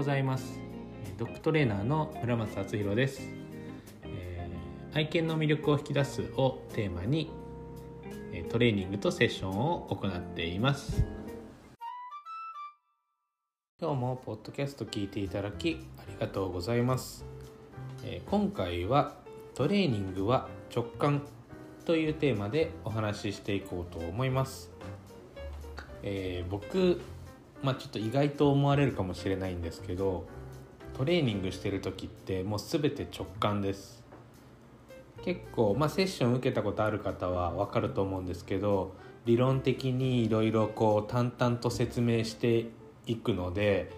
ございます。ドッグトレーナーの村松敦弘です、えー、愛犬の魅力を引き出すをテーマにトレーニングとセッションを行っています。今日もポッドキャスト聞いていただきありがとうございます、えー、今回はトレーニングは直感というテーマでお話ししていこうと思います、えー、僕まあ、ちょっと意外と思われるかもしれないんですけどトレーニングしてる時ってもう全て直感です。結構、まあ、セッション受けたことある方は分かると思うんですけど理論的にいろいろこう淡々と説明していくので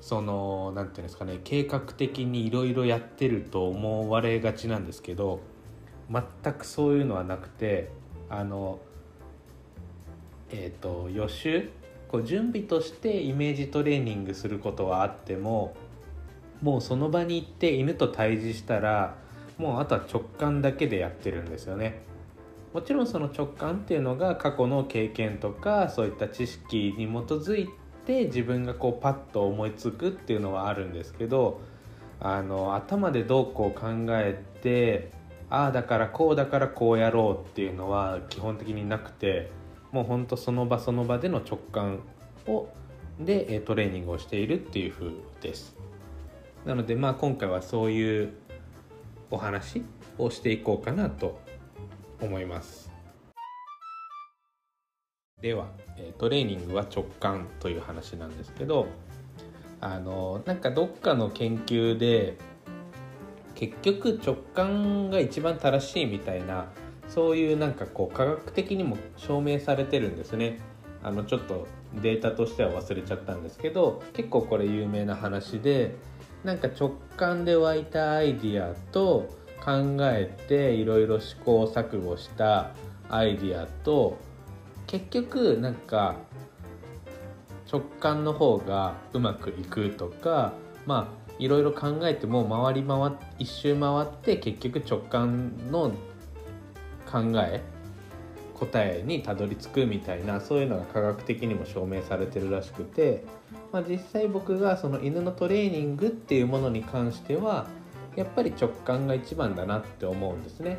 その何て言うんですかね計画的にいろいろやってると思われがちなんですけど全くそういうのはなくてあのえっ、ー、と予習こう準備としてイメージトレーニングすることはあってももうその場に行って犬と対峙したらもうあとは直感だけでやってるんですよね。もちろんその直感っていうのが過去の経験とかそういった知識に基づいて自分がこうパッと思いつくっていうのはあるんですけどあの頭でどうこう考えてああだからこうだからこうやろうっていうのは基本的になくてもうほんとその場その場での直感をでトレーニングをしているっていう風です。なのでまあ今回はそういうお話をしていこうかなと思います。ではトレーニングは直感という話なんですけどあのなんかどっかの研究で結局直感が一番正しいみたいなそういうなんかこう科学的にも証明されてるんですね。あのちょっとデータとしては忘れちゃったんですけど結構これ有名な話でなんか直感で湧いたアイディアと考えていろいろ試行錯誤したアイディアと結局なんか直感の方がうまくいくとかまあいろいろ考えても回り回一周回って結局直感の考え答えにたどり着くみたいなそういうのが科学的にも証明されてるらしくて、まあ、実際僕がその犬のトレーニングっていうものに関してはやっぱり直感が一番だなって思うんですね。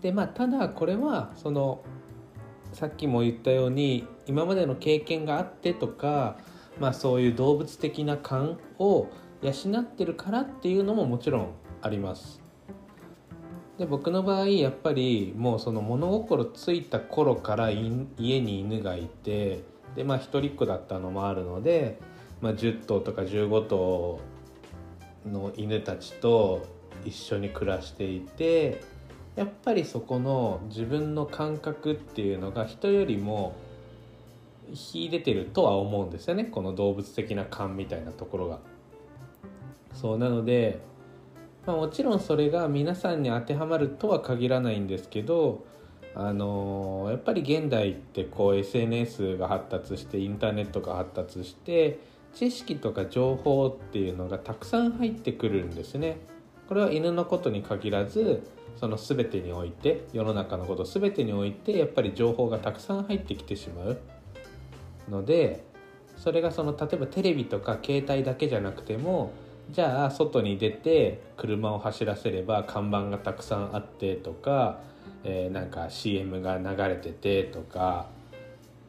でまあただこれはそのさっきも言ったように今までの経験があってとか、まあ、そういう動物的な勘を養ってるからっていうのももちろんあります。で僕の場合やっぱりもうその物心ついた頃から家に犬がいてでまあ一人っ子だったのもあるので、まあ、10頭とか15頭の犬たちと一緒に暮らしていてやっぱりそこの自分の感覚っていうのが人よりも秀でてるとは思うんですよねこの動物的な勘みたいなところが。そうなのでまあ、もちろんそれが皆さんに当てはまるとは限らないんですけどあのー、やっぱり現代ってこう SNS が発達してインターネットが発達して知識とか情報っていうのがたくさん入ってくるんですね。これは犬のことに限らずその全てにおいて世の中のこと全てにおいてやっぱり情報がたくさん入ってきてしまうのでそれがその例えばテレビとか携帯だけじゃなくてもじゃあ外に出て車を走らせれば看板がたくさんあってとか、えー、なんか CM が流れててとか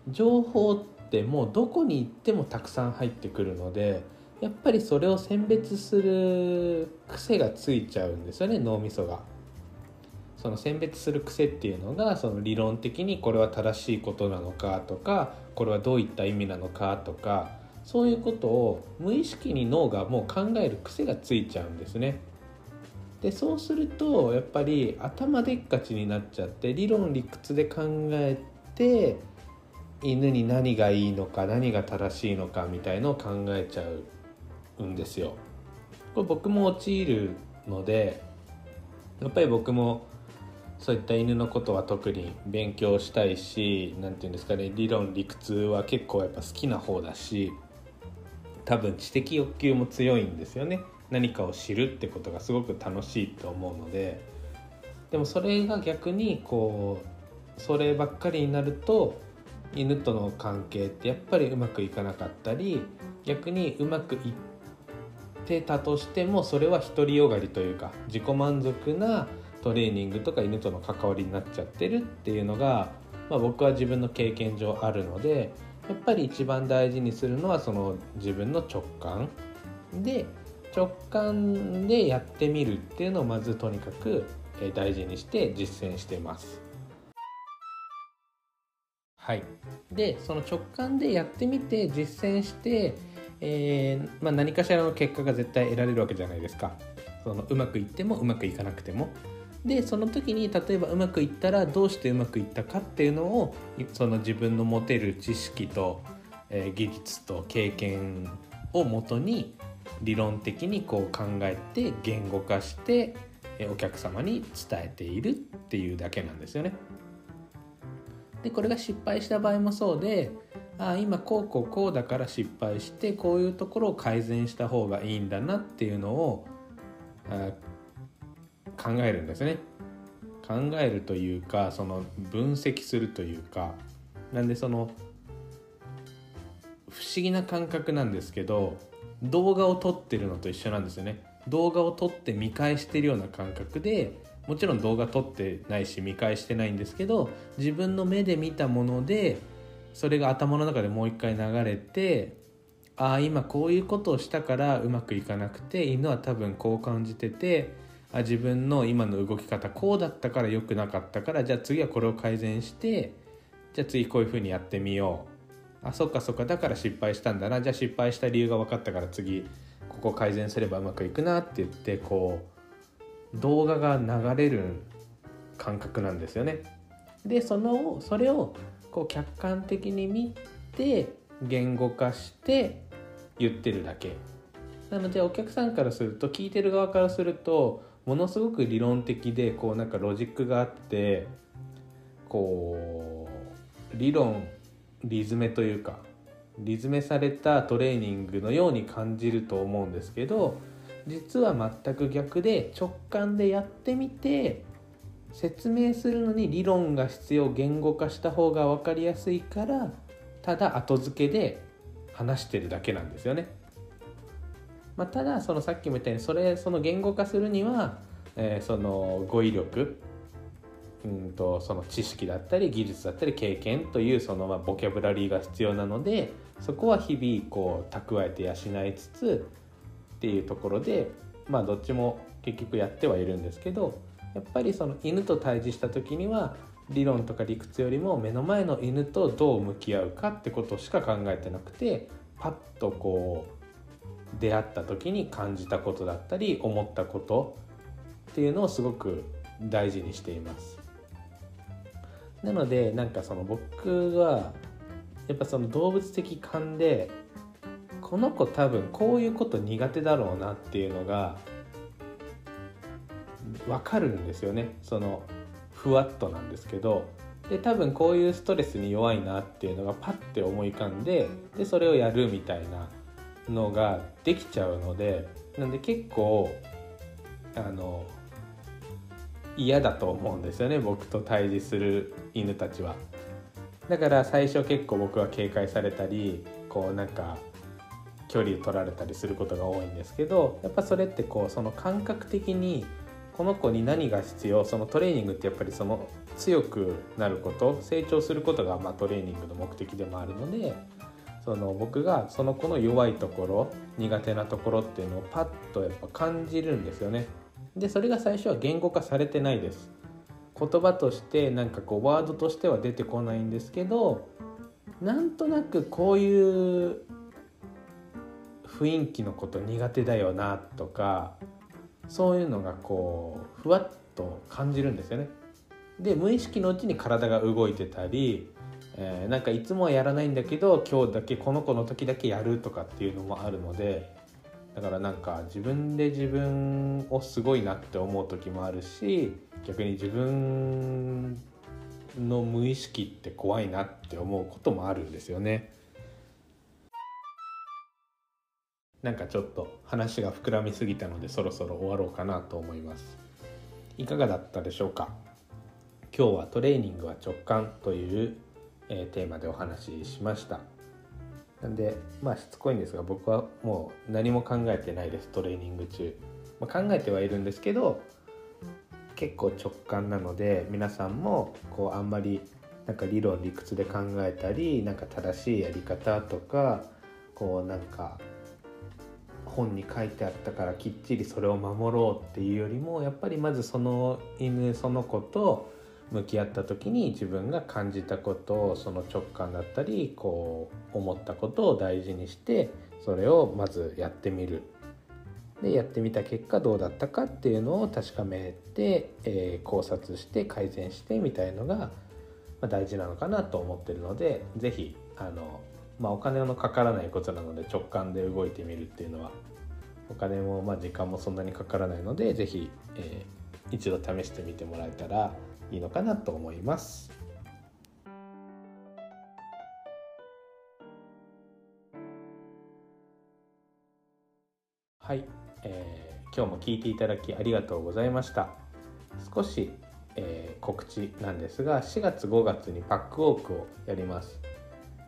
情報ってもうどこに行ってもたくさん入ってくるのでやっぱりそれを選別する癖がついちゃうんですよね脳みそが。その選別する癖っていうのがその理論的にこれは正しいことなのかとかこれはどういった意味なのかとかそういうことを無意識に脳がもう考える癖がついちゃうんですね。でそうするとやっぱり頭でっかちになっちゃって理論理屈で考えて犬に何がいいのか何が正しいのかみたいのを考えちゃうんですよ。これ僕も陥るのでやっぱり僕もそういった犬のことは特に勉強したいし何て言うんですかね理論理屈は結構やっぱ好きな方だし多分知的欲求も強いんですよね。何かを知るってことがすごく楽しいと思うので。でもそれが逆にこうそればっかりになると犬との関係ってやっぱりうまくいかなかったり逆にうまくいってたとしてもそれは独りよがりというか自己満足なトレーニングとか犬との関わりになっちゃってるっていうのが、まあ、僕は自分の経験上あるのでやっぱり一番大事にするのはその自分の直感。で直感でやってみるっていうのをまずとにかく大事にして実践してます。はい、でその直感でやってみて実践して、えー、まあ、何かしらの結果が絶対得られるわけじゃないですか。そのうまくいってもうまくいかなくても。でその時に例えばうまくいったらどうしてうまくいったかっていうのをその自分の持てる知識と、えー、技術と経験をもとに理論的にこう考えて言語化してお客様に伝えているっていうだけなんですよね。でこれが失敗した場合もそうであ今こうこうこうだから失敗してこういうところを改善した方がいいんだなっていうのを考えるんですね。考えるというかその分析するというかなんでその不思議な感覚なんですけど動画を撮ってるのと一緒なんですよね動画を撮って見返してるような感覚でもちろん動画撮ってないし見返してないんですけど自分の目で見たものでそれが頭の中でもう一回流れてああ今こういうことをしたからうまくいかなくて犬は多分こう感じててあ自分の今の動き方こうだったから良くなかったからじゃあ次はこれを改善してじゃあ次こういうふうにやってみよう。あそっかそっかだから失敗したんだな。じゃあ失敗した理由が分かったから次ここ改善すればうまくいくなって言ってこう動画が流れる感覚なんですよね。でそのそれをこう客観的に見て言語化して言ってるだけ。なのでお客さんからすると聞いてる側からするとものすごく理論的でこうなんかロジックがあってこう理論リズメというかリズメされたトレーニングのように感じると思うんですけど実は全く逆で直感でやってみて説明するのに理論が必要言語化した方が分かりやすいからただ後付けで話してるだけなんですよね。まあ、ただそのさっきも言ったようにそれその言語化するには、えー、その語彙力うんとその知識だったり技術だったり経験というそのまあボキャブラリーが必要なのでそこは日々こう蓄えて養いつつっていうところでまあどっちも結局やってはいるんですけどやっぱりその犬と対峙した時には理論とか理屈よりも目の前の犬とどう向き合うかってことしか考えてなくてパッとこう出会った時に感じたことだったり思ったことっていうのをすごく大事にしています。なのでなんかその僕はやっぱその動物的勘でこの子多分こういうこと苦手だろうなっていうのが分かるんですよねそのふわっとなんですけどで多分こういうストレスに弱いなっていうのがパッて思い浮かんででそれをやるみたいなのができちゃうのでなんで結構あの嫌だと思うんですよね僕と対峙する犬たちは。だから最初結構僕は警戒されたりこうなんか距離を取られたりすることが多いんですけどやっぱそれってこうその感覚的にこの子に何が必要そのトレーニングってやっぱりその強くなること成長することがまあトレーニングの目的でもあるのでその僕がその子の弱いところ苦手なところっていうのをパッとやっぱ感じるんですよね。でそれが最初は言語化されてないです言葉としてなんかこうワードとしては出てこないんですけどなんとなくこういう雰囲気のこと苦手だよなとかそういうのがこうふわっと感じるんですよね。で無意識のうちに体が動いてたり、えー、なんかいつもはやらないんだけど今日だけこの子の時だけやるとかっていうのもあるのでだからなんか自分で自分をすごいなって思う時もあるし逆に自分の無意識って怖いなって思うこともあるんですよね。なんかちょっと話が膨らみすぎたのでそろそろ終わろうかなと思います。いかがだったでしょうか？今日はトレーニングは直感というえー、テーマでお話ししました。なんでまあしつこいんですが僕はもう何も考えてないですトレーニング中、まあ、考えてはいるんですけど結構直感なので皆さんもこうあんまりなんか理論理屈で考えたりなんか正しいやり方とかこうなんか本に書いてあったからきっちりそれを守ろうっていうよりもやっぱりまずその犬その子と向き合った時に自分が感じたことをその直感だったりこう思ったことを大事にしてそれをまずやってみる。でやってみた結果どうだったかっていうのを確かめて、えー、考察して改善してみたいのが、大事なのかなと思ってるので是非あのまあ、お金のかからないことなので直感で動いてみるっていうのはお金もまあ時間もそんなにかからないので是非、えー、一度試してみてもらえたらいいのかなと思います。はい、えー、今日も聞いていただきありがとうございました。少し、えー、告知なんですが4月5月にパックウォークをやります。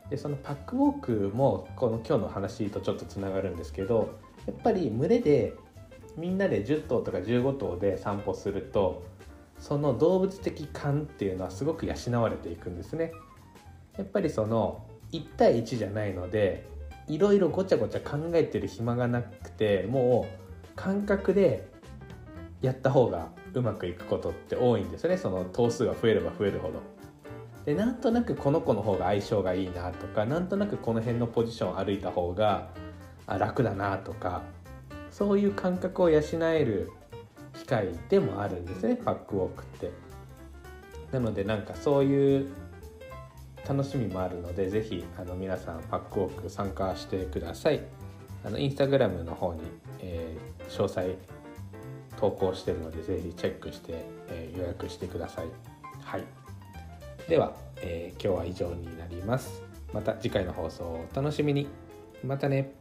でそのパックウォークもこの今日の話とちょっとつながるんですけどやっぱり群れでみんなで10頭とか15頭で散歩するとその動物的感っていうのはすごく養われていくんですね。やっぱりその1対1じゃないのでいろいろごちゃごちゃ考えてる暇がなくてもう感覚でやった方がうまくいくことって多いんですねその頭数が増えれば増えるほど。でなんとなくこの子の方が相性がいいなとかなんとなくこの辺のポジション歩いた方が楽だなとかそういう感覚を養える機会でもあるんですねパックウォークって。なのでなんかそういう楽しみもあるので是非あの皆さんパックウォーク参加してください。あのインスタグラムの方に、えー、詳細投稿してるので是非チェックして、えー、予約してください。はいでは、えー、今日は以上になりますまた次回の放送をお楽しみにまたね